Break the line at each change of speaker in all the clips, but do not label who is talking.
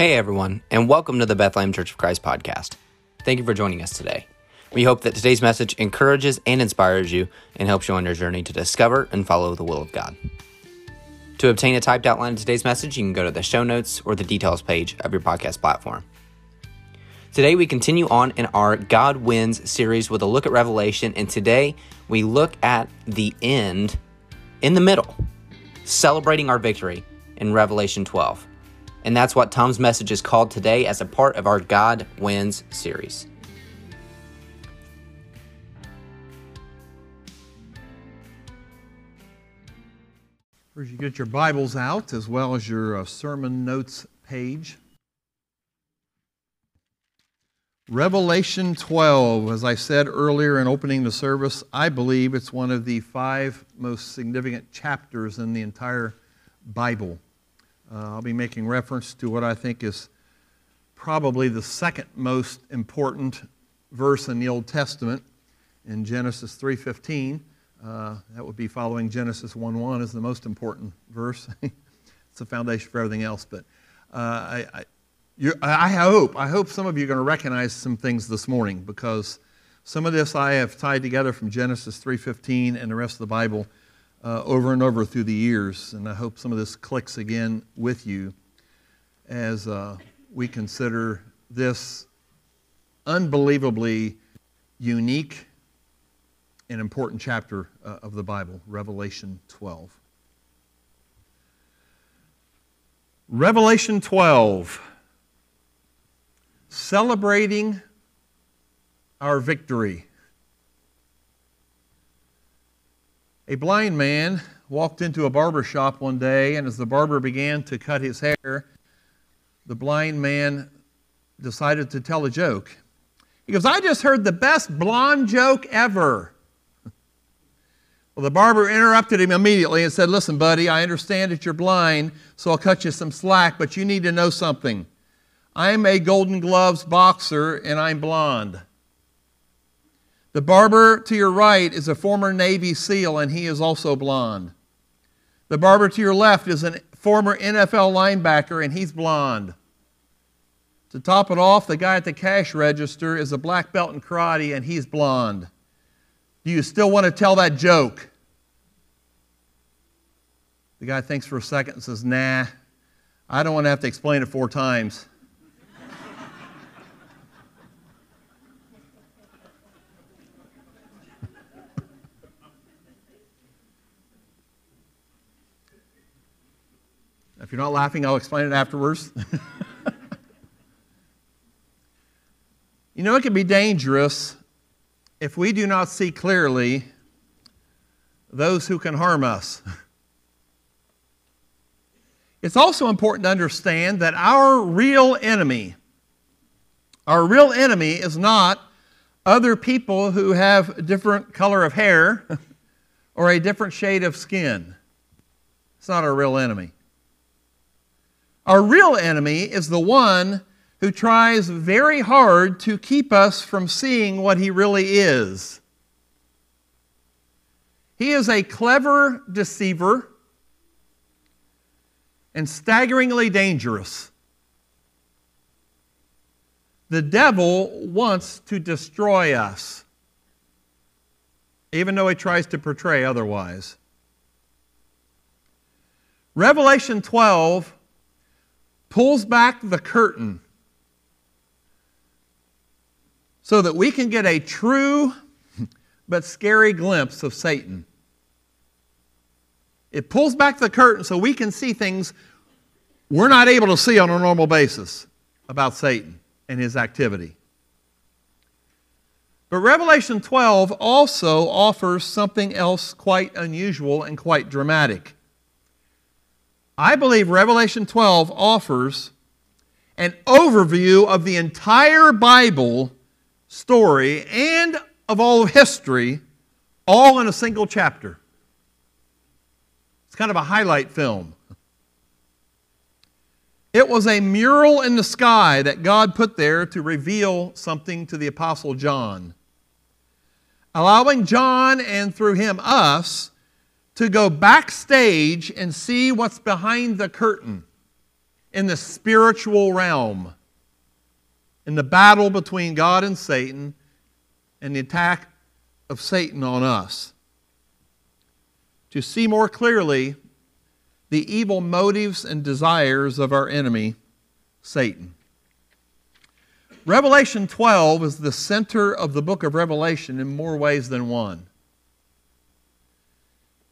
Hey, everyone, and welcome to the Bethlehem Church of Christ podcast. Thank you for joining us today. We hope that today's message encourages and inspires you and helps you on your journey to discover and follow the will of God. To obtain a typed outline of today's message, you can go to the show notes or the details page of your podcast platform. Today, we continue on in our God Wins series with a look at Revelation, and today we look at the end in the middle, celebrating our victory in Revelation 12. And that's what Tom's message is called today as a part of our God Wins series.
First, you get your Bibles out as well as your uh, sermon notes page. Revelation 12, as I said earlier in opening the service, I believe it's one of the five most significant chapters in the entire Bible. Uh, I'll be making reference to what I think is probably the second most important verse in the Old Testament in Genesis 3:15. Uh, that would be following Genesis 1:1 is the most important verse. it's the foundation for everything else. But uh, I, I, I hope I hope some of you are going to recognize some things this morning because some of this I have tied together from Genesis 3:15 and the rest of the Bible uh, over and over through the years, and I hope some of this clicks again with you as uh, we consider this unbelievably unique and important chapter uh, of the Bible, Revelation 12. Revelation 12, celebrating our victory. A blind man walked into a barber shop one day, and as the barber began to cut his hair, the blind man decided to tell a joke. He goes, I just heard the best blonde joke ever. Well, the barber interrupted him immediately and said, Listen, buddy, I understand that you're blind, so I'll cut you some slack, but you need to know something. I'm a Golden Gloves boxer, and I'm blonde. The barber to your right is a former Navy SEAL, and he is also blonde. The barber to your left is a former NFL linebacker, and he's blonde. To top it off, the guy at the cash register is a black belt in karate, and he's blonde. Do you still want to tell that joke? The guy thinks for a second and says, Nah, I don't want to have to explain it four times. If you're not laughing, I'll explain it afterwards. you know, it can be dangerous if we do not see clearly those who can harm us. It's also important to understand that our real enemy, our real enemy is not other people who have a different color of hair or a different shade of skin. It's not our real enemy. Our real enemy is the one who tries very hard to keep us from seeing what he really is. He is a clever deceiver and staggeringly dangerous. The devil wants to destroy us, even though he tries to portray otherwise. Revelation 12 pulls back the curtain so that we can get a true but scary glimpse of Satan. It pulls back the curtain so we can see things we're not able to see on a normal basis about Satan and his activity. But Revelation 12 also offers something else quite unusual and quite dramatic. I believe Revelation 12 offers an overview of the entire Bible story and of all of history, all in a single chapter. It's kind of a highlight film. It was a mural in the sky that God put there to reveal something to the Apostle John, allowing John and through him us to go backstage and see what's behind the curtain in the spiritual realm, in the battle between God and Satan, and the attack of Satan on us. To see more clearly the evil motives and desires of our enemy, Satan. Revelation 12 is the center of the book of Revelation in more ways than one.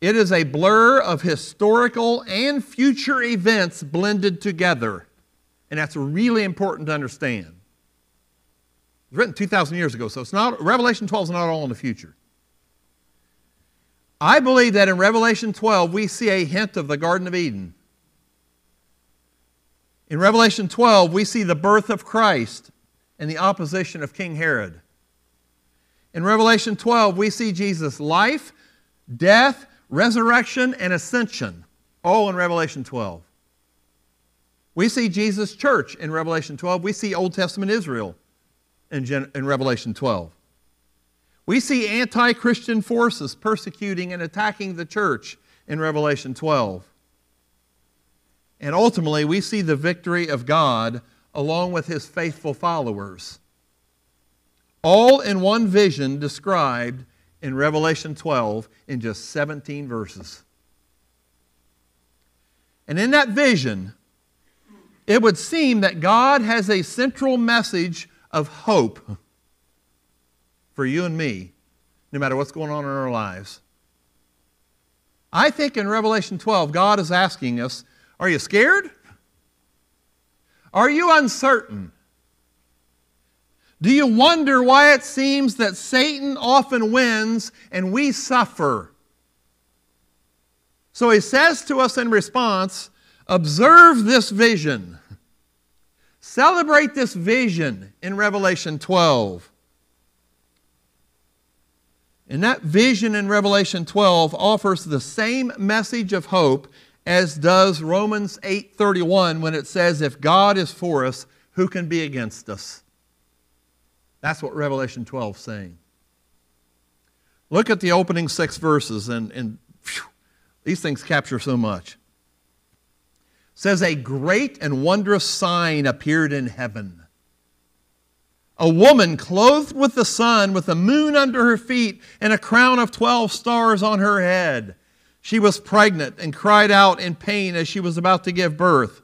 It is a blur of historical and future events blended together. And that's really important to understand. It was written 2,000 years ago, so it's not, Revelation 12 is not all in the future. I believe that in Revelation 12 we see a hint of the Garden of Eden. In Revelation 12, we see the birth of Christ and the opposition of King Herod. In Revelation 12, we see Jesus' life, death, resurrection, and ascension, all in Revelation 12. We see Jesus' church in Revelation 12. We see Old Testament Israel in, Gen- in Revelation 12. We see anti Christian forces persecuting and attacking the church in Revelation 12. And ultimately, we see the victory of God along with his faithful followers. All in one vision described in Revelation 12 in just 17 verses. And in that vision, it would seem that God has a central message of hope for you and me, no matter what's going on in our lives. I think in Revelation 12, God is asking us Are you scared? Are you uncertain? Do you wonder why it seems that Satan often wins and we suffer? So he says to us in response observe this vision. Celebrate this vision in Revelation 12. And that vision in Revelation 12 offers the same message of hope as does Romans 8:31 when it says if God is for us, who can be against us? That's what Revelation 12 is saying. Look at the opening six verses, and, and phew, these things capture so much. It says, A great and wondrous sign appeared in heaven. A woman clothed with the sun, with the moon under her feet, and a crown of 12 stars on her head. She was pregnant and cried out in pain as she was about to give birth.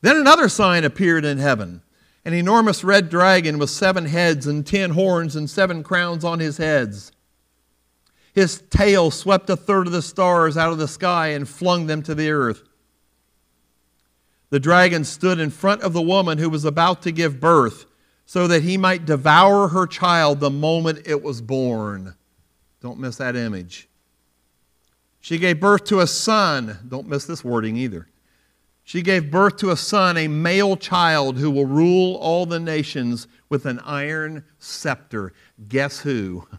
Then another sign appeared in heaven an enormous red dragon with seven heads and ten horns and seven crowns on his heads. His tail swept a third of the stars out of the sky and flung them to the earth. The dragon stood in front of the woman who was about to give birth so that he might devour her child the moment it was born. Don't miss that image. She gave birth to a son. Don't miss this wording either. She gave birth to a son, a male child who will rule all the nations with an iron scepter. Guess who?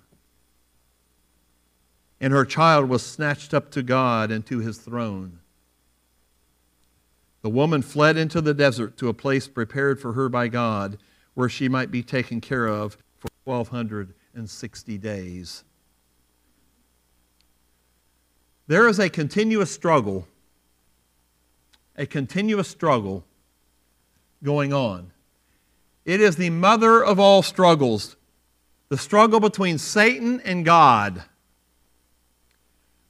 And her child was snatched up to God and to his throne. The woman fled into the desert to a place prepared for her by God where she might be taken care of for 1,260 days. There is a continuous struggle a continuous struggle going on. It is the mother of all struggles, the struggle between Satan and God.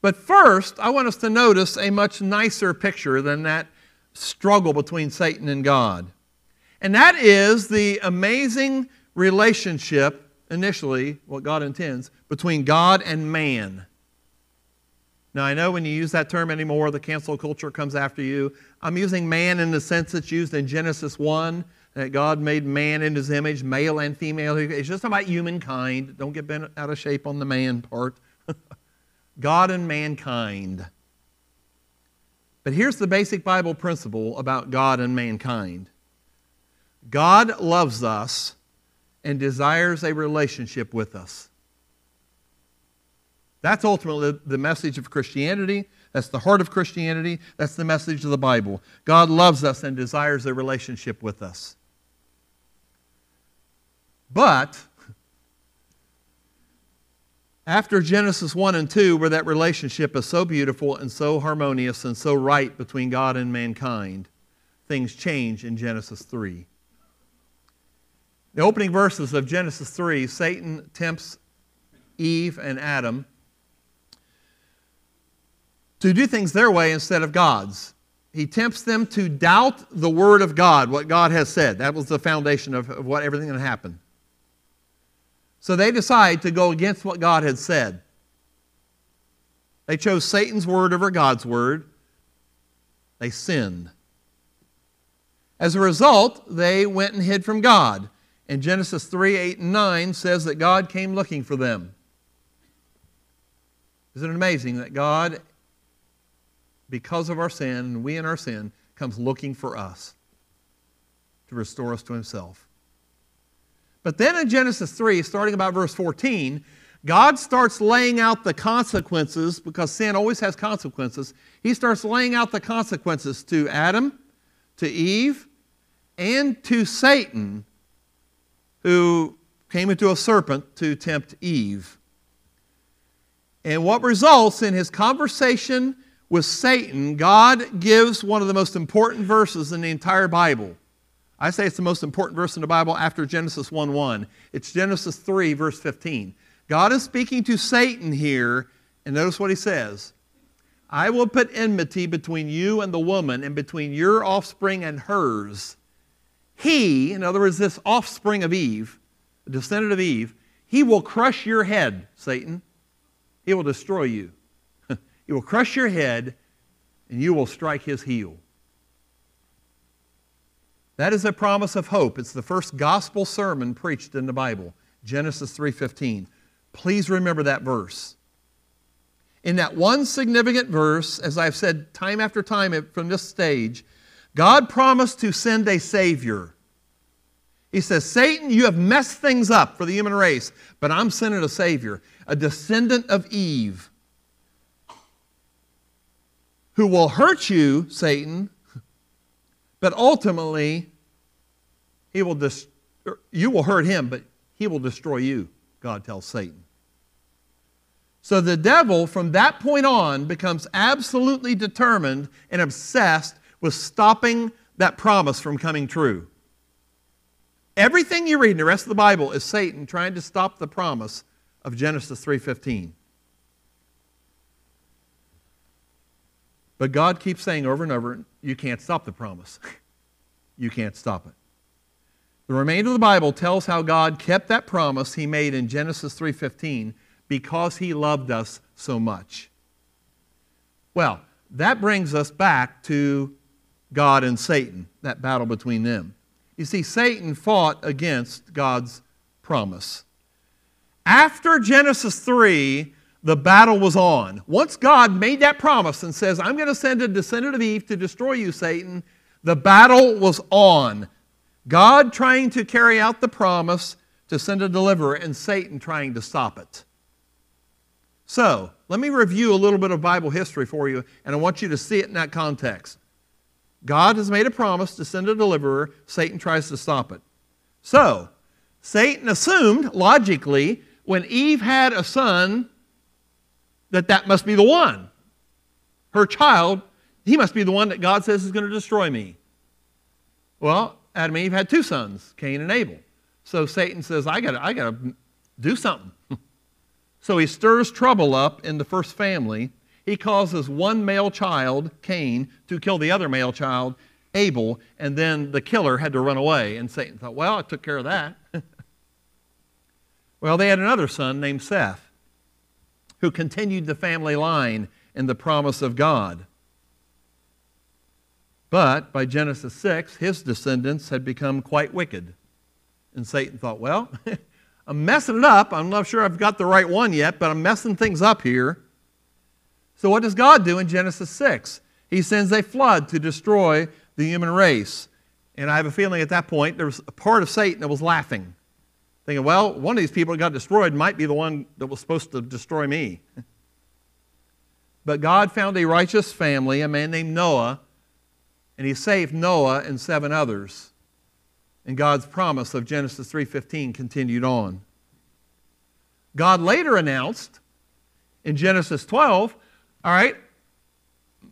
But first, I want us to notice a much nicer picture than that struggle between Satan and God. And that is the amazing relationship, initially, what God intends, between God and man. Now, I know when you use that term anymore, the cancel culture comes after you. I'm using man in the sense it's used in Genesis 1, that God made man in his image, male and female. It's just about humankind. Don't get bent out of shape on the man part. God and mankind. But here's the basic Bible principle about God and mankind God loves us and desires a relationship with us. That's ultimately the message of Christianity. That's the heart of Christianity. That's the message of the Bible. God loves us and desires a relationship with us. But after Genesis 1 and 2, where that relationship is so beautiful and so harmonious and so right between God and mankind, things change in Genesis 3. The opening verses of Genesis 3 Satan tempts Eve and Adam to do things their way instead of God's. He tempts them to doubt the Word of God, what God has said. That was the foundation of, of what everything that happened. So they decide to go against what God had said. They chose Satan's word over God's word. They sinned. As a result, they went and hid from God. And Genesis 3 8 and 9 says that God came looking for them. Isn't it amazing that God, because of our sin, and we in our sin, comes looking for us to restore us to Himself? But then in Genesis 3, starting about verse 14, God starts laying out the consequences because sin always has consequences. He starts laying out the consequences to Adam, to Eve, and to Satan, who came into a serpent to tempt Eve. And what results in his conversation with Satan, God gives one of the most important verses in the entire Bible. I say it's the most important verse in the Bible after Genesis 1 1. It's Genesis 3, verse 15. God is speaking to Satan here, and notice what he says I will put enmity between you and the woman, and between your offspring and hers. He, in other words, this offspring of Eve, the descendant of Eve, he will crush your head, Satan. He will destroy you. He will crush your head, and you will strike his heel. That is a promise of hope. It's the first gospel sermon preached in the Bible, Genesis 3:15. Please remember that verse. In that one significant verse, as I've said time after time from this stage, God promised to send a Savior. He says, Satan, you have messed things up for the human race, but I'm sending a Savior, a descendant of Eve, who will hurt you, Satan, but ultimately, he will dis- er, you will hurt him, but he will destroy you, God tells Satan. So the devil, from that point on, becomes absolutely determined and obsessed with stopping that promise from coming true. Everything you read in the rest of the Bible is Satan trying to stop the promise of Genesis 3:15. But God keeps saying over and over, you can't stop the promise. you can't stop it. The remainder of the Bible tells how God kept that promise he made in Genesis 3:15 because he loved us so much. Well, that brings us back to God and Satan, that battle between them. You see, Satan fought against God's promise. After Genesis 3, the battle was on. Once God made that promise and says, I'm going to send a descendant of Eve to destroy you, Satan, the battle was on. God trying to carry out the promise to send a deliverer, and Satan trying to stop it. So, let me review a little bit of Bible history for you, and I want you to see it in that context. God has made a promise to send a deliverer, Satan tries to stop it. So, Satan assumed, logically, when Eve had a son, that that must be the one. Her child, he must be the one that God says is going to destroy me. Well, Adam and Eve had two sons, Cain and Abel. So Satan says, I got I got to do something. so he stirs trouble up in the first family. He causes one male child, Cain, to kill the other male child, Abel, and then the killer had to run away. And Satan thought, well, I took care of that. well, they had another son named Seth who continued the family line and the promise of God. But by Genesis 6, his descendants had become quite wicked. And Satan thought, well, I'm messing it up. I'm not sure I've got the right one yet, but I'm messing things up here. So, what does God do in Genesis 6? He sends a flood to destroy the human race. And I have a feeling at that point there was a part of Satan that was laughing thinking, well, one of these people that got destroyed might be the one that was supposed to destroy me. but God found a righteous family, a man named Noah, and he saved Noah and seven others. And God's promise of Genesis 3:15 continued on. God later announced in Genesis 12, all right,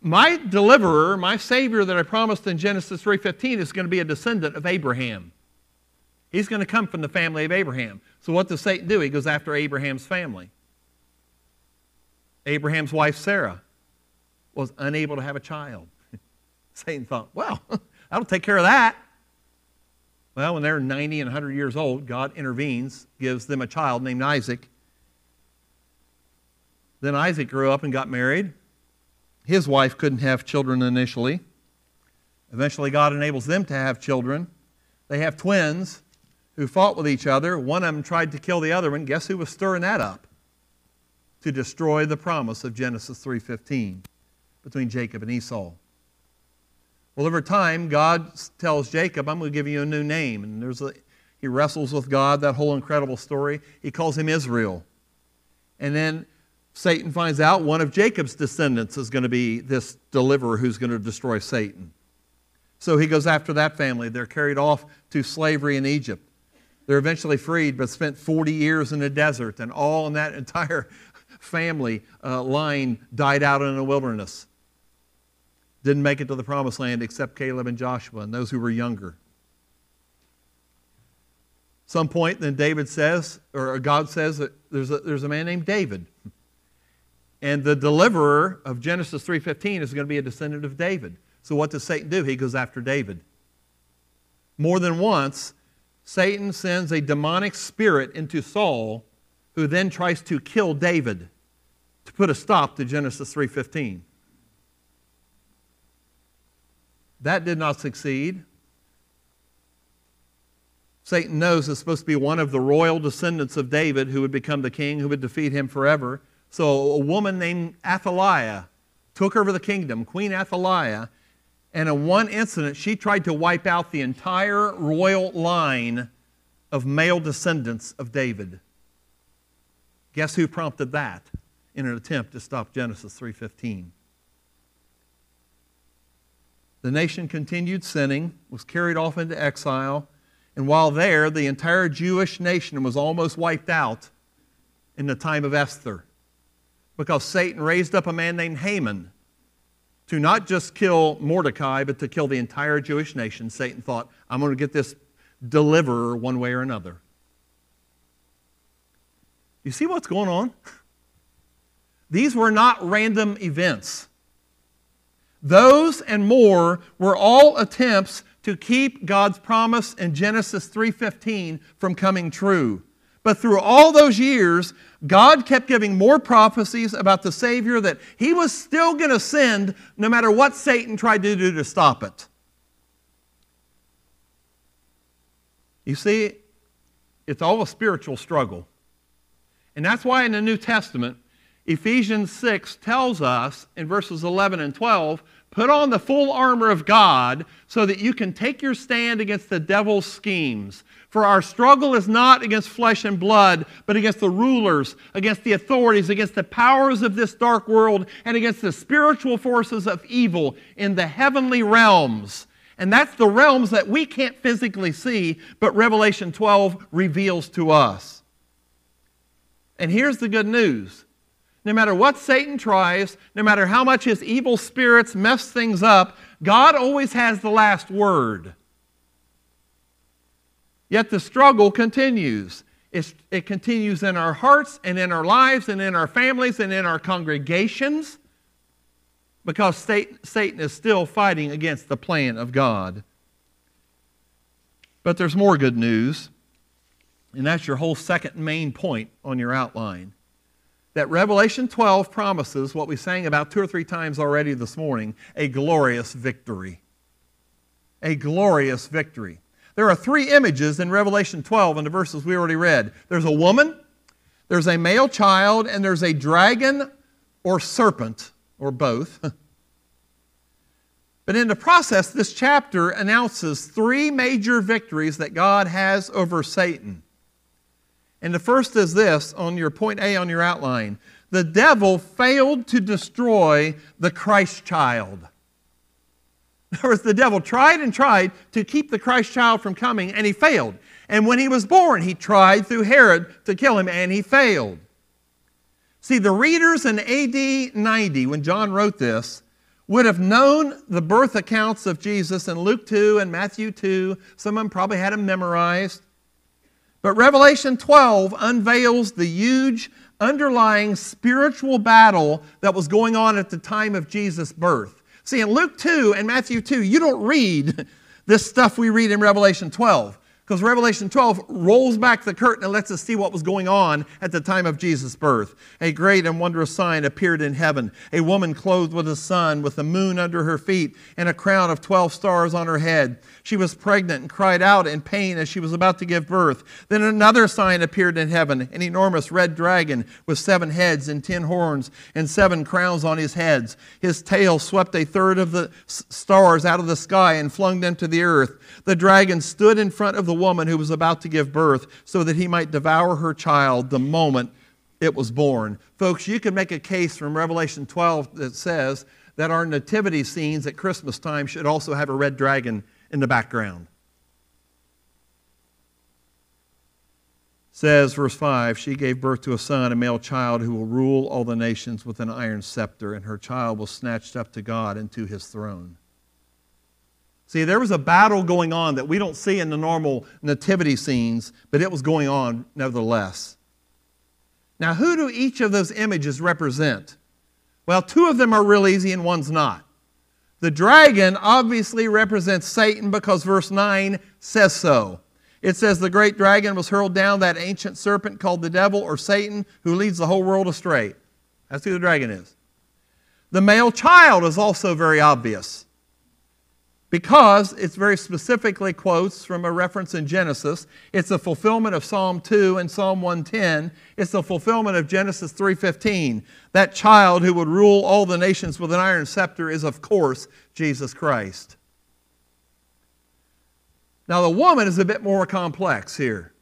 my deliverer, my savior that I promised in Genesis 3:15 is going to be a descendant of Abraham. He's going to come from the family of Abraham. So what does Satan do? He goes after Abraham's family. Abraham's wife Sarah was unable to have a child. Satan thought, well, that'll take care of that. Well, when they're 90 and 100 years old, God intervenes, gives them a child named Isaac. Then Isaac grew up and got married. His wife couldn't have children initially. Eventually, God enables them to have children. They have twins who fought with each other. One of them tried to kill the other one. Guess who was stirring that up? To destroy the promise of Genesis 3:15 between Jacob and Esau. Well, over time, God tells Jacob, I'm going to give you a new name. And there's a, he wrestles with God, that whole incredible story. He calls him Israel. And then Satan finds out one of Jacob's descendants is going to be this deliverer who's going to destroy Satan. So he goes after that family. They're carried off to slavery in Egypt. They're eventually freed, but spent 40 years in the desert, and all in that entire family uh, line died out in the wilderness. Didn't make it to the promised land except Caleb and Joshua and those who were younger. Some point, then David says, or God says that there's a, there's a man named David. And the deliverer of Genesis 3.15 is going to be a descendant of David. So what does Satan do? He goes after David. More than once, Satan sends a demonic spirit into Saul who then tries to kill David to put a stop to Genesis 3:15. That did not succeed. Satan knows it's supposed to be one of the royal descendants of David who would become the king, who would defeat him forever. So a woman named Athaliah took over the kingdom, Queen Athaliah, and in one incident, she tried to wipe out the entire royal line of male descendants of David. Guess who prompted that in an attempt to stop Genesis 3:15? The nation continued sinning, was carried off into exile, and while there, the entire Jewish nation was almost wiped out in the time of Esther because Satan raised up a man named Haman to not just kill Mordecai, but to kill the entire Jewish nation. Satan thought, I'm going to get this deliverer one way or another. You see what's going on? These were not random events. Those and more were all attempts to keep God's promise in Genesis 3:15 from coming true. But through all those years, God kept giving more prophecies about the Savior that He was still going to send no matter what Satan tried to do to stop it. You see, it's all a spiritual struggle. And that's why in the New Testament, Ephesians 6 tells us in verses 11 and 12 put on the full armor of God so that you can take your stand against the devil's schemes. For our struggle is not against flesh and blood, but against the rulers, against the authorities, against the powers of this dark world, and against the spiritual forces of evil in the heavenly realms. And that's the realms that we can't physically see, but Revelation 12 reveals to us. And here's the good news no matter what Satan tries, no matter how much his evil spirits mess things up, God always has the last word. Yet the struggle continues. It's, it continues in our hearts and in our lives and in our families and in our congregations because Satan is still fighting against the plan of God. But there's more good news, and that's your whole second main point on your outline. That Revelation 12 promises what we sang about two or three times already this morning a glorious victory. A glorious victory. There are three images in Revelation 12 in the verses we already read there's a woman, there's a male child, and there's a dragon or serpent, or both. but in the process, this chapter announces three major victories that God has over Satan. And the first is this on your point A on your outline the devil failed to destroy the Christ child. In other words, the devil tried and tried to keep the Christ child from coming, and he failed. And when he was born, he tried through Herod to kill him, and he failed. See, the readers in AD 90, when John wrote this, would have known the birth accounts of Jesus in Luke 2 and Matthew 2. Some of them probably had them memorized. But Revelation 12 unveils the huge underlying spiritual battle that was going on at the time of Jesus' birth. See, in Luke 2 and Matthew 2, you don't read this stuff we read in Revelation 12 because Revelation 12 rolls back the curtain and lets us see what was going on at the time of Jesus' birth. A great and wondrous sign appeared in heaven a woman clothed with the sun, with the moon under her feet, and a crown of 12 stars on her head. She was pregnant and cried out in pain as she was about to give birth. Then another sign appeared in heaven an enormous red dragon with seven heads and ten horns and seven crowns on his heads. His tail swept a third of the stars out of the sky and flung them to the earth. The dragon stood in front of the woman who was about to give birth so that he might devour her child the moment it was born. Folks, you can make a case from Revelation 12 that says that our nativity scenes at Christmas time should also have a red dragon in the background. Says, verse 5 She gave birth to a son, a male child, who will rule all the nations with an iron scepter, and her child was snatched up to God and to his throne. See, there was a battle going on that we don't see in the normal nativity scenes, but it was going on nevertheless. Now, who do each of those images represent? Well, two of them are real easy and one's not. The dragon obviously represents Satan because verse 9 says so. It says, The great dragon was hurled down, that ancient serpent called the devil or Satan, who leads the whole world astray. That's who the dragon is. The male child is also very obvious because it's very specifically quotes from a reference in Genesis. It's a fulfillment of Psalm 2 and Psalm 110. It's a fulfillment of Genesis 3:15. That child who would rule all the nations with an iron scepter is of course Jesus Christ. Now the woman is a bit more complex here.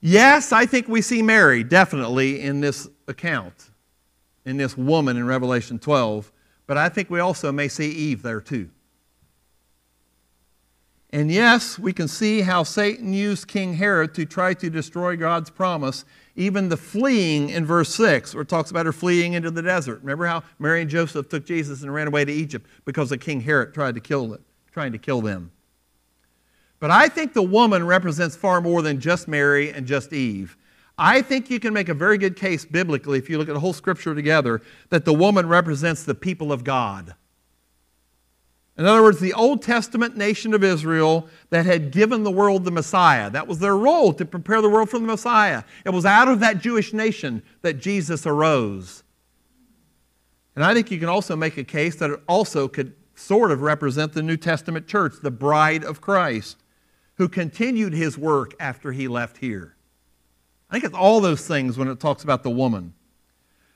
Yes, I think we see Mary definitely in this account, in this woman in Revelation 12. But I think we also may see Eve there too. And yes, we can see how Satan used King Herod to try to destroy God's promise. Even the fleeing in verse 6, where it talks about her fleeing into the desert. Remember how Mary and Joseph took Jesus and ran away to Egypt because the King Herod tried to kill it, trying to kill them. But I think the woman represents far more than just Mary and just Eve. I think you can make a very good case biblically, if you look at the whole scripture together, that the woman represents the people of God. In other words, the Old Testament nation of Israel that had given the world the Messiah. That was their role to prepare the world for the Messiah. It was out of that Jewish nation that Jesus arose. And I think you can also make a case that it also could sort of represent the New Testament church, the bride of Christ, who continued his work after he left here. I think it's all those things when it talks about the woman.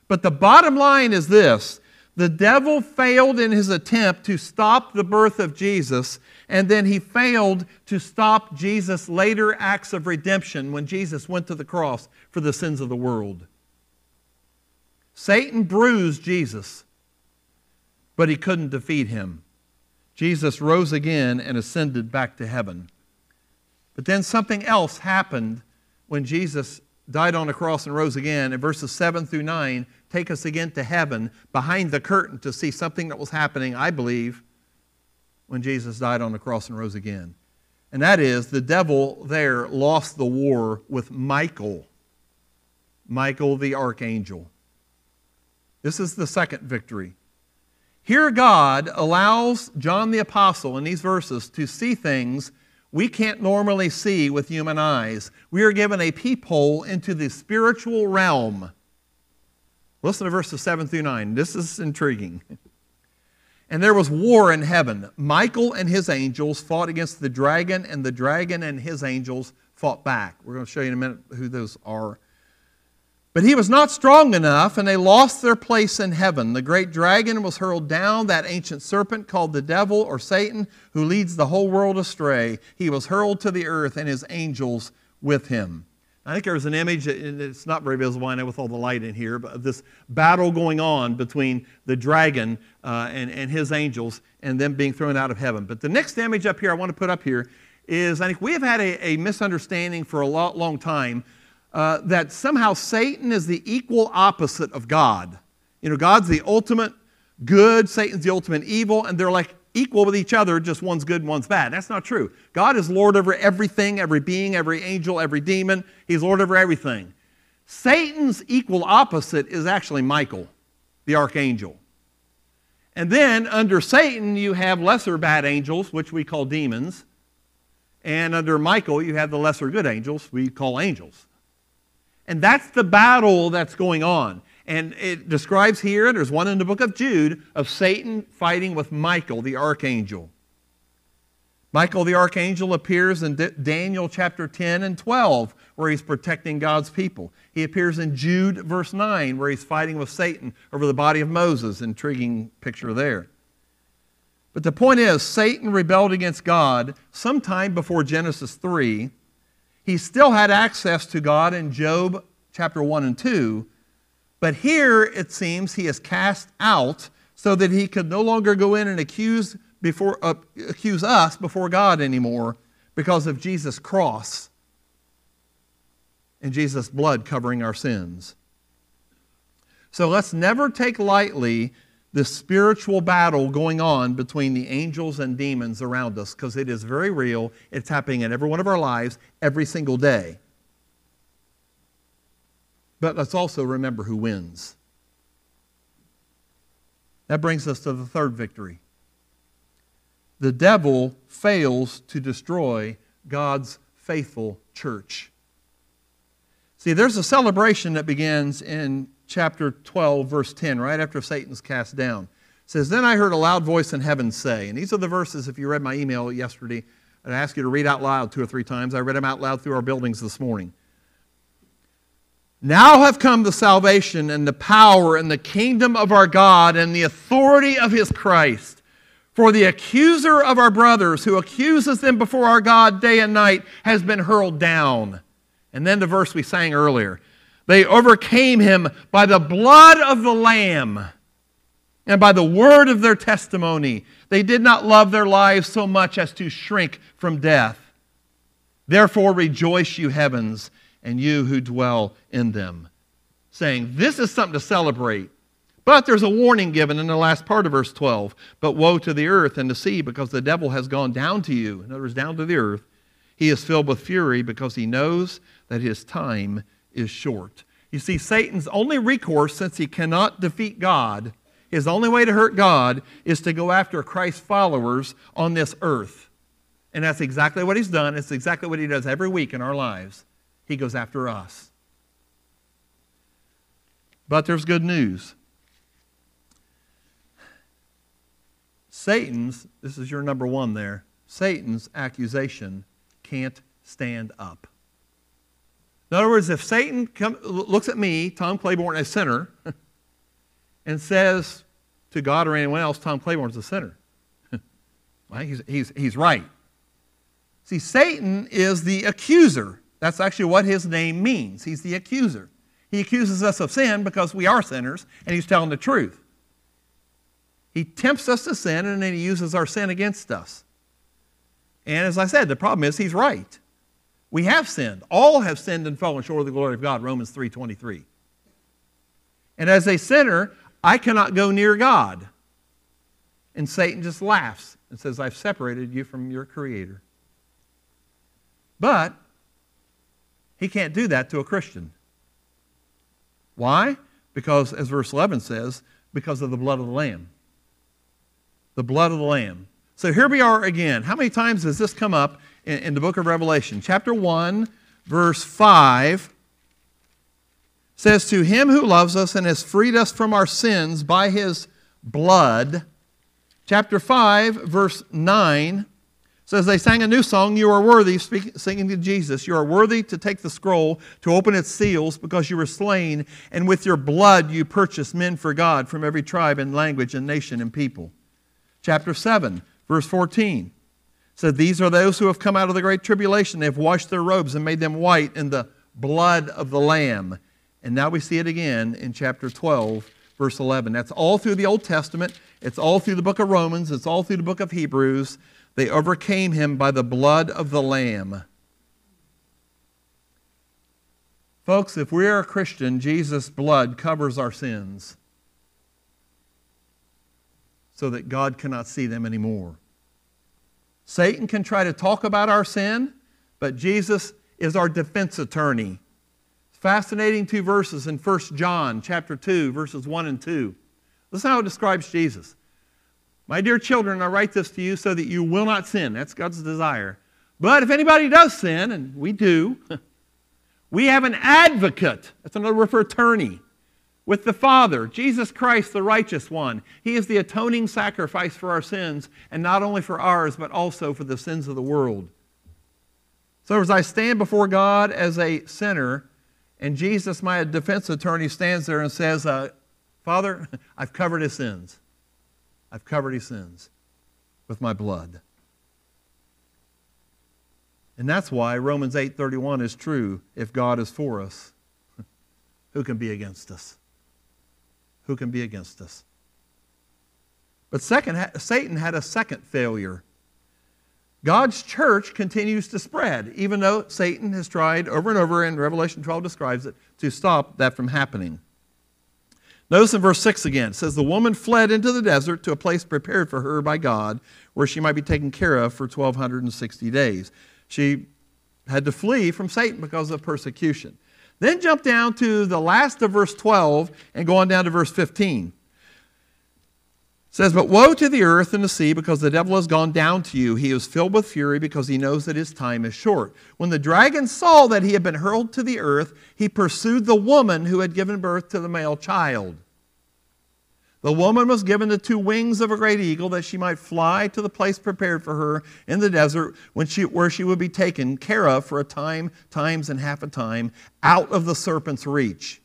But the bottom line is this the devil failed in his attempt to stop the birth of Jesus, and then he failed to stop Jesus' later acts of redemption when Jesus went to the cross for the sins of the world. Satan bruised Jesus, but he couldn't defeat him. Jesus rose again and ascended back to heaven. But then something else happened when Jesus died on the cross and rose again, in verses 7 through 9 take us again to heaven behind the curtain to see something that was happening, I believe, when Jesus died on the cross and rose again. And that is the devil there lost the war with Michael, Michael the archangel. This is the second victory. Here, God allows John the Apostle in these verses to see things we can't normally see with human eyes. We are given a peephole into the spiritual realm. Listen to verses 7 through 9. This is intriguing. And there was war in heaven. Michael and his angels fought against the dragon, and the dragon and his angels fought back. We're going to show you in a minute who those are. But he was not strong enough, and they lost their place in heaven. The great dragon was hurled down, that ancient serpent called the devil or Satan, who leads the whole world astray. He was hurled to the earth, and his angels with him. I think there's an image, it's not very visible, I know, with all the light in here, but of this battle going on between the dragon uh, and, and his angels and them being thrown out of heaven. But the next image up here I want to put up here is I think we have had a, a misunderstanding for a lot, long time uh, that somehow Satan is the equal opposite of God. You know, God's the ultimate good, Satan's the ultimate evil, and they're like equal with each other, just one's good and one's bad. That's not true. God is Lord over everything, every being, every angel, every demon. He's Lord over everything. Satan's equal opposite is actually Michael, the archangel. And then under Satan, you have lesser bad angels, which we call demons. And under Michael, you have the lesser good angels, we call angels. And that's the battle that's going on. And it describes here, there's one in the book of Jude, of Satan fighting with Michael, the archangel. Michael the archangel appears in D- Daniel chapter 10 and 12, where he's protecting God's people. He appears in Jude verse 9, where he's fighting with Satan over the body of Moses. Intriguing picture there. But the point is, Satan rebelled against God sometime before Genesis 3. He still had access to God in Job chapter 1 and 2. But here it seems he is cast out so that he could no longer go in and accuse before, uh, accuse us before God anymore because of Jesus' cross and Jesus' blood covering our sins. So let's never take lightly the spiritual battle going on between the angels and demons around us because it is very real. It's happening in every one of our lives every single day. But let's also remember who wins. That brings us to the third victory the devil fails to destroy God's faithful church. See, there's a celebration that begins in chapter 12, verse 10, right after Satan's cast down. It says, Then I heard a loud voice in heaven say, and these are the verses, if you read my email yesterday, I'd ask you to read out loud two or three times. I read them out loud through our buildings this morning. Now have come the salvation and the power and the kingdom of our God and the authority of his Christ. For the accuser of our brothers, who accuses them before our God day and night, has been hurled down. And then the verse we sang earlier they overcame him by the blood of the Lamb and by the word of their testimony. They did not love their lives so much as to shrink from death. Therefore, rejoice, you heavens, and you who dwell in them. Saying, This is something to celebrate. But there's a warning given in the last part of verse 12. But woe to the earth and the sea, because the devil has gone down to you. In other words, down to the earth. He is filled with fury because he knows that his time is short. You see, Satan's only recourse, since he cannot defeat God, his only way to hurt God is to go after Christ's followers on this earth. And that's exactly what he's done. It's exactly what he does every week in our lives. He goes after us. But there's good news. Satan's, this is your number one there, Satan's accusation can't stand up. In other words, if Satan come, looks at me, Tom Claiborne, a sinner, and says to God or anyone else, Tom Claiborne's a sinner, well, he's, he's, he's right. See, Satan is the accuser. That's actually what his name means. He's the accuser. He accuses us of sin because we are sinners, and he's telling the truth. He tempts us to sin and then he uses our sin against us. And as I said, the problem is he's right. We have sinned. All have sinned and fallen short of the glory of God, Romans 3:23. And as a sinner, I cannot go near God. And Satan just laughs and says, I've separated you from your creator. But he can't do that to a Christian. Why? Because, as verse 11 says, because of the blood of the Lamb the blood of the Lamb. So here we are again. How many times does this come up in, in the book of Revelation? Chapter 1, verse 5 says, To him who loves us and has freed us from our sins by his blood. Chapter 5, verse 9 says, They sang a new song, You are worthy, speak, singing to Jesus. You are worthy to take the scroll, to open its seals, because you were slain, and with your blood you purchased men for God from every tribe and language and nation and people chapter 7, verse 14 said, These are those who have come out of the great tribulation. They have washed their robes and made them white in the blood of the Lamb. And now we see it again in chapter 12, verse 11. That's all through the Old Testament. It's all through the book of Romans. It's all through the book of Hebrews. They overcame him by the blood of the Lamb. Folks, if we are a Christian, Jesus' blood covers our sins. so that God cannot see them anymore. Satan can try to talk about our sin, but Jesus is our defense attorney. Fascinating two verses in 1 John chapter 2, verses 1 and 2. Listen how it describes Jesus. My dear children, I write this to you so that you will not sin. That's God's desire. But if anybody does sin, and we do, we have an advocate. That's another word for attorney with the Father, Jesus Christ, the righteous one. He is the atoning sacrifice for our sins, and not only for ours, but also for the sins of the world. So as I stand before God as a sinner, and Jesus, my defense attorney, stands there and says, uh, Father, I've covered his sins. I've covered his sins with my blood. And that's why Romans 8:31 is true. If God is for us, who can be against us? Who can be against us? But second, Satan had a second failure. God's church continues to spread, even though Satan has tried over and over, and Revelation 12 describes it, to stop that from happening. Notice in verse 6 again, it says, The woman fled into the desert to a place prepared for her by God, where she might be taken care of for 1,260 days. She had to flee from Satan because of persecution. Then jump down to the last of verse 12 and go on down to verse 15. It says, But woe to the earth and the sea, because the devil has gone down to you. He is filled with fury, because he knows that his time is short. When the dragon saw that he had been hurled to the earth, he pursued the woman who had given birth to the male child. The woman was given the two wings of a great eagle that she might fly to the place prepared for her in the desert when she, where she would be taken care of for a time, times and half a time, out of the serpent's reach.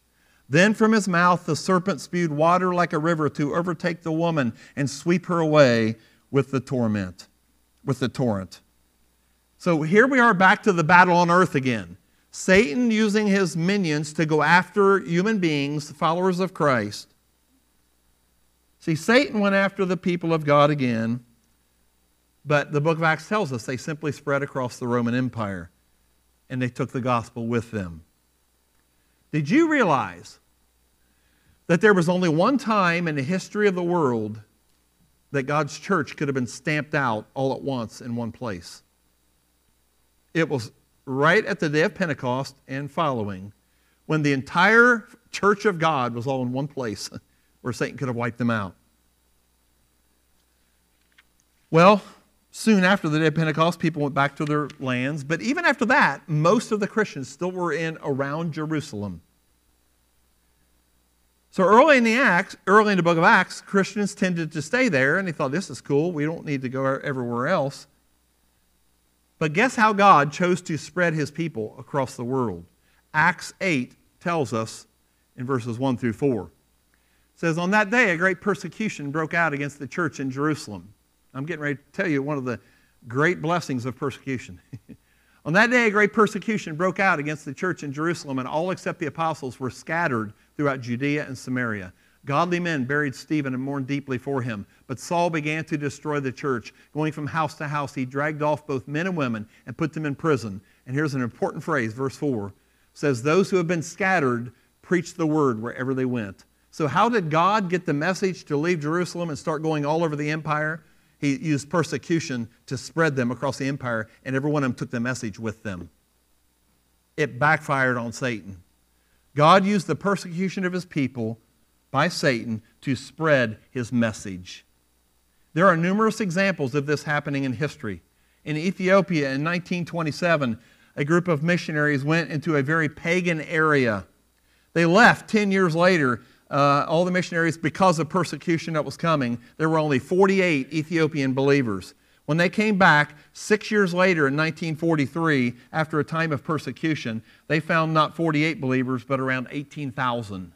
Then from his mouth the serpent spewed water like a river to overtake the woman and sweep her away with the torment, with the torrent. So here we are back to the battle on earth again. Satan using his minions to go after human beings, followers of Christ See, Satan went after the people of God again, but the book of Acts tells us they simply spread across the Roman Empire and they took the gospel with them. Did you realize that there was only one time in the history of the world that God's church could have been stamped out all at once in one place? It was right at the day of Pentecost and following when the entire church of God was all in one place. where Satan could have wiped them out. Well, soon after the day of Pentecost, people went back to their lands. But even after that, most of the Christians still were in around Jerusalem. So early in the Acts, early in the book of Acts, Christians tended to stay there, and they thought, this is cool. We don't need to go everywhere else. But guess how God chose to spread his people across the world? Acts 8 tells us in verses 1 through 4 says, On that day, a great persecution broke out against the church in Jerusalem. I'm getting ready to tell you one of the great blessings of persecution. On that day, a great persecution broke out against the church in Jerusalem, and all except the apostles were scattered throughout Judea and Samaria. Godly men buried Stephen and mourned deeply for him. But Saul began to destroy the church. Going from house to house, he dragged off both men and women and put them in prison. And here's an important phrase, verse 4 says, Those who have been scattered preached the word wherever they went. So, how did God get the message to leave Jerusalem and start going all over the empire? He used persecution to spread them across the empire, and every one of them took the message with them. It backfired on Satan. God used the persecution of his people by Satan to spread his message. There are numerous examples of this happening in history. In Ethiopia in 1927, a group of missionaries went into a very pagan area. They left 10 years later uh, all the missionaries because of persecution that was coming. There were only 48 Ethiopian believers. When they came back six years later in 1943, after a time of persecution, they found not 48 believers, but around 18,000.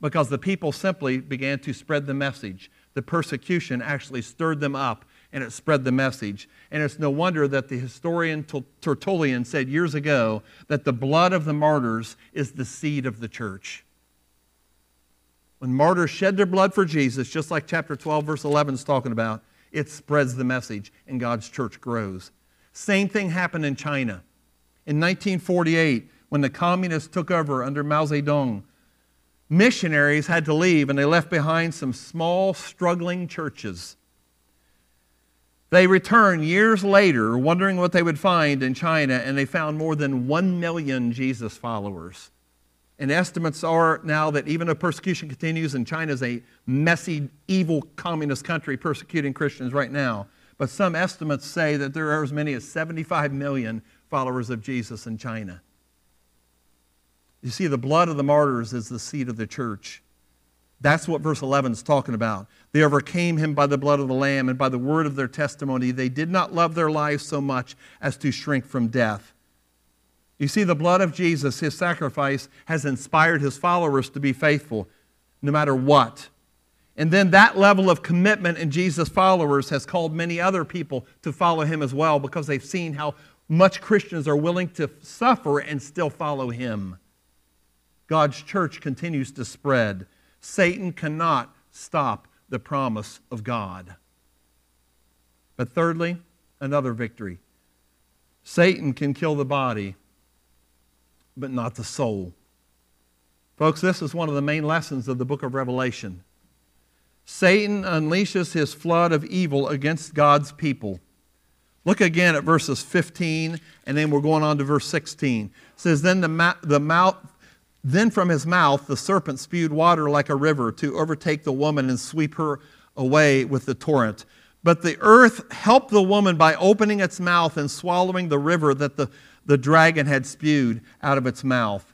Because the people simply began to spread the message. The persecution actually stirred them up and it spread the message. And it's no wonder that the historian Tertullian said years ago that the blood of the martyrs is the seed of the church. When martyrs shed their blood for Jesus, just like chapter 12, verse 11 is talking about, it spreads the message and God's church grows. Same thing happened in China. In 1948, when the communists took over under Mao Zedong, missionaries had to leave and they left behind some small, struggling churches. They returned years later, wondering what they would find in China, and they found more than 1 million Jesus followers. And estimates are now that even though persecution continues, and China is a messy, evil communist country persecuting Christians right now, but some estimates say that there are as many as 75 million followers of Jesus in China. You see, the blood of the martyrs is the seed of the church. That's what verse 11 is talking about. They overcame him by the blood of the Lamb and by the word of their testimony. They did not love their lives so much as to shrink from death. You see, the blood of Jesus, his sacrifice, has inspired his followers to be faithful no matter what. And then that level of commitment in Jesus' followers has called many other people to follow him as well because they've seen how much Christians are willing to suffer and still follow him. God's church continues to spread. Satan cannot stop the promise of God. But thirdly, another victory. Satan can kill the body, but not the soul. Folks, this is one of the main lessons of the book of Revelation. Satan unleashes his flood of evil against God's people. Look again at verses 15, and then we're going on to verse 16. It says, Then the, ma- the mouth then from his mouth the serpent spewed water like a river to overtake the woman and sweep her away with the torrent. But the earth helped the woman by opening its mouth and swallowing the river that the, the dragon had spewed out of its mouth.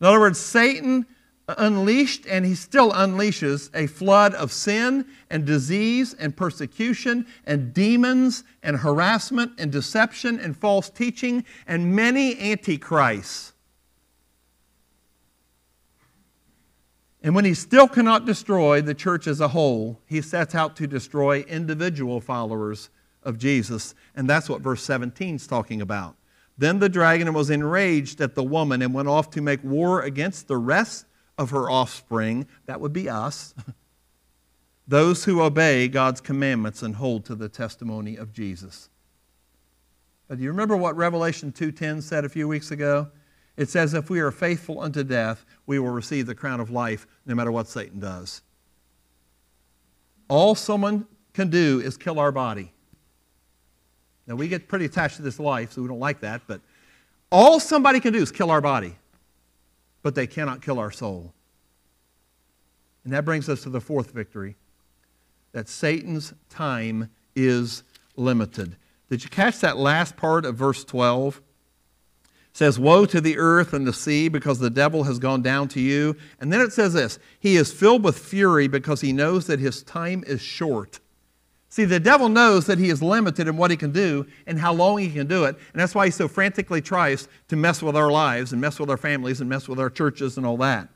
In other words, Satan unleashed, and he still unleashes, a flood of sin and disease and persecution and demons and harassment and deception and false teaching and many antichrists And when he still cannot destroy the church as a whole, he sets out to destroy individual followers of Jesus. And that's what verse 17 is talking about. Then the dragon was enraged at the woman and went off to make war against the rest of her offspring. That would be us. Those who obey God's commandments and hold to the testimony of Jesus. But do you remember what Revelation 2:10 said a few weeks ago? It says, if we are faithful unto death, we will receive the crown of life no matter what Satan does. All someone can do is kill our body. Now, we get pretty attached to this life, so we don't like that, but all somebody can do is kill our body, but they cannot kill our soul. And that brings us to the fourth victory that Satan's time is limited. Did you catch that last part of verse 12? says, Woe to the earth and the sea because the devil has gone down to you. And then it says this He is filled with fury because he knows that his time is short. See, the devil knows that he is limited in what he can do and how long he can do it. And that's why he so frantically tries to mess with our lives and mess with our families and mess with our churches and all that.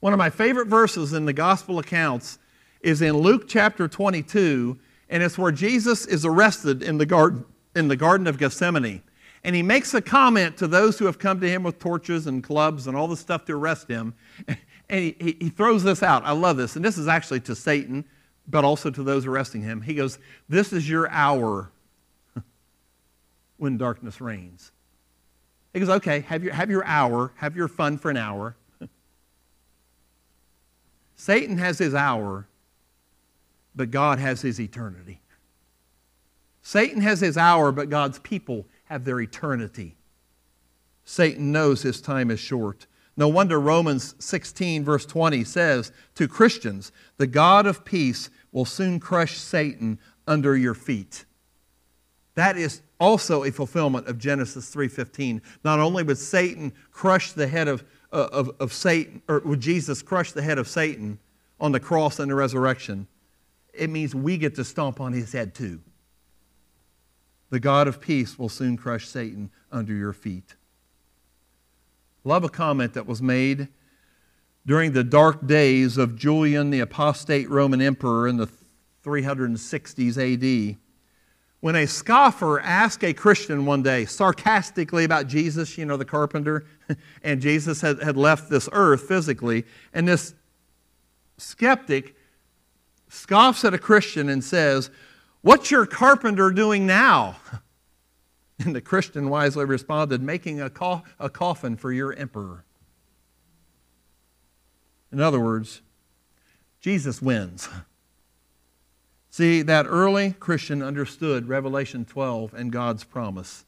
One of my favorite verses in the gospel accounts is in Luke chapter 22, and it's where Jesus is arrested in the garden, in the garden of Gethsemane. And he makes a comment to those who have come to him with torches and clubs and all the stuff to arrest him. And he, he throws this out. I love this. And this is actually to Satan, but also to those arresting him. He goes, This is your hour when darkness reigns. He goes, Okay, have your, have your hour, have your fun for an hour. Satan has his hour, but God has his eternity. Satan has his hour, but God's people have their eternity. Satan knows his time is short. No wonder Romans 16, verse 20 says to Christians, The God of peace will soon crush Satan under your feet. That is also a fulfillment of Genesis 3:15. Not only would Satan crush the head of, uh, of, of Satan, or would Jesus crush the head of Satan on the cross and the resurrection, it means we get to stomp on his head too. The God of peace will soon crush Satan under your feet. Love a comment that was made during the dark days of Julian, the apostate Roman emperor in the 360s AD. When a scoffer asked a Christian one day sarcastically about Jesus, you know, the carpenter, and Jesus had, had left this earth physically, and this skeptic scoffs at a Christian and says, What's your carpenter doing now? And the Christian wisely responded, Making a, co- a coffin for your emperor. In other words, Jesus wins. See, that early Christian understood Revelation 12 and God's promise.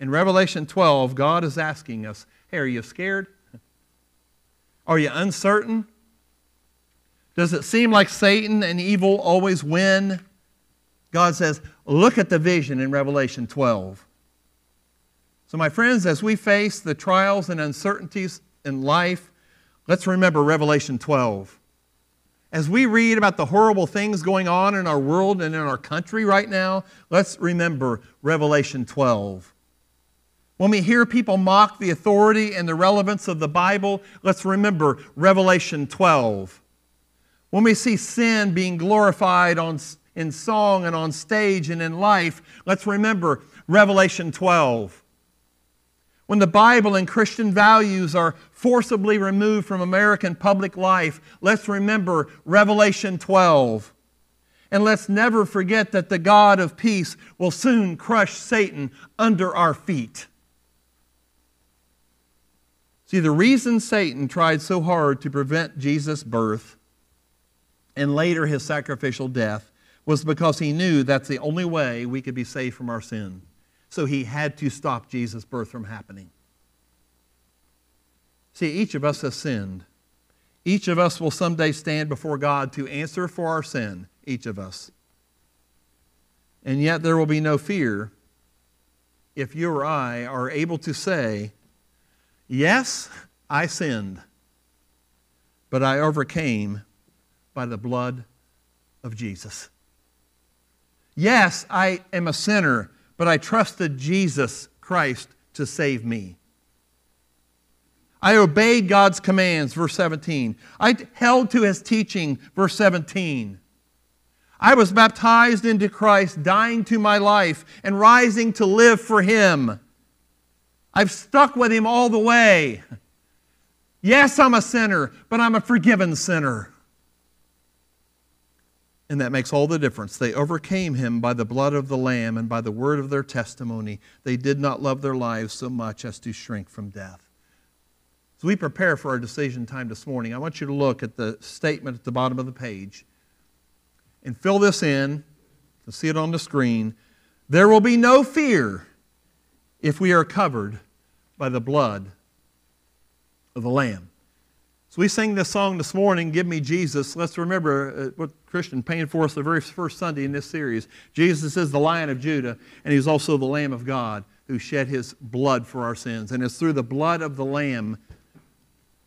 In Revelation 12, God is asking us, Hey, are you scared? Are you uncertain? Does it seem like Satan and evil always win? God says, Look at the vision in Revelation 12. So, my friends, as we face the trials and uncertainties in life, let's remember Revelation 12. As we read about the horrible things going on in our world and in our country right now, let's remember Revelation 12. When we hear people mock the authority and the relevance of the Bible, let's remember Revelation 12. When we see sin being glorified on, in song and on stage and in life, let's remember Revelation 12. When the Bible and Christian values are forcibly removed from American public life, let's remember Revelation 12. And let's never forget that the God of peace will soon crush Satan under our feet. See, the reason Satan tried so hard to prevent Jesus' birth and later his sacrificial death was because he knew that's the only way we could be saved from our sin. So he had to stop Jesus' birth from happening. See, each of us has sinned. Each of us will someday stand before God to answer for our sin, each of us. And yet there will be no fear if you or I are able to say, Yes, I sinned, but I overcame by the blood of Jesus. Yes, I am a sinner, but I trusted Jesus Christ to save me. I obeyed God's commands, verse 17. I held to his teaching, verse 17. I was baptized into Christ, dying to my life and rising to live for him. I've stuck with him all the way. Yes, I'm a sinner, but I'm a forgiven sinner. And that makes all the difference. They overcame him by the blood of the Lamb and by the word of their testimony. They did not love their lives so much as to shrink from death. As we prepare for our decision time this morning, I want you to look at the statement at the bottom of the page and fill this in. To see it on the screen. There will be no fear if we are covered by the blood of the Lamb. So we sang this song this morning, Give Me Jesus. Let's remember uh, what Christian painted for us the very first Sunday in this series. Jesus is the Lion of Judah, and he's also the Lamb of God who shed his blood for our sins. And it's through the blood of the Lamb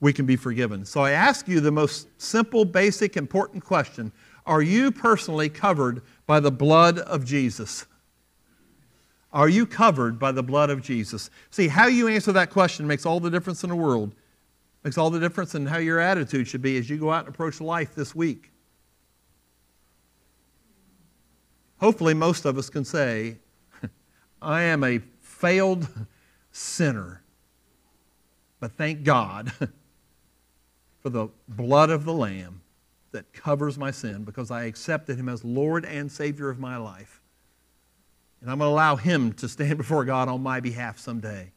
we can be forgiven. So I ask you the most simple, basic, important question Are you personally covered by the blood of Jesus? Are you covered by the blood of Jesus? See, how you answer that question makes all the difference in the world. Makes all the difference in how your attitude should be as you go out and approach life this week. Hopefully, most of us can say, I am a failed sinner. But thank God for the blood of the Lamb that covers my sin because I accepted Him as Lord and Savior of my life. And I'm going to allow Him to stand before God on my behalf someday,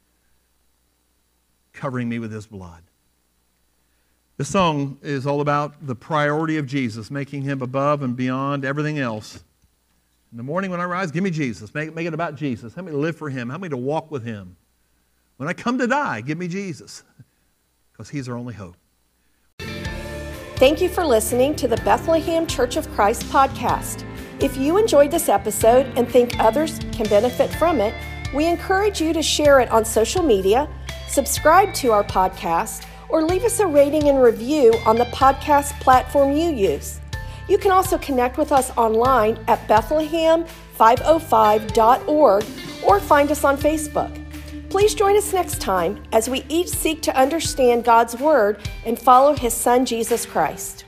covering me with His blood. This song is all about the priority of Jesus, making Him above and beyond everything else. In the morning when I rise, give me Jesus. Make, make it about Jesus. Help me to live for Him. Help me to walk with Him. When I come to die, give me Jesus because He's our only hope.
Thank you for listening to the Bethlehem Church of Christ podcast. If you enjoyed this episode and think others can benefit from it, we encourage you to share it on social media, subscribe to our podcast, or leave us a rating and review on the podcast platform you use. You can also connect with us online at Bethlehem505.org or find us on Facebook. Please join us next time as we each seek to understand God's Word and follow His Son, Jesus Christ.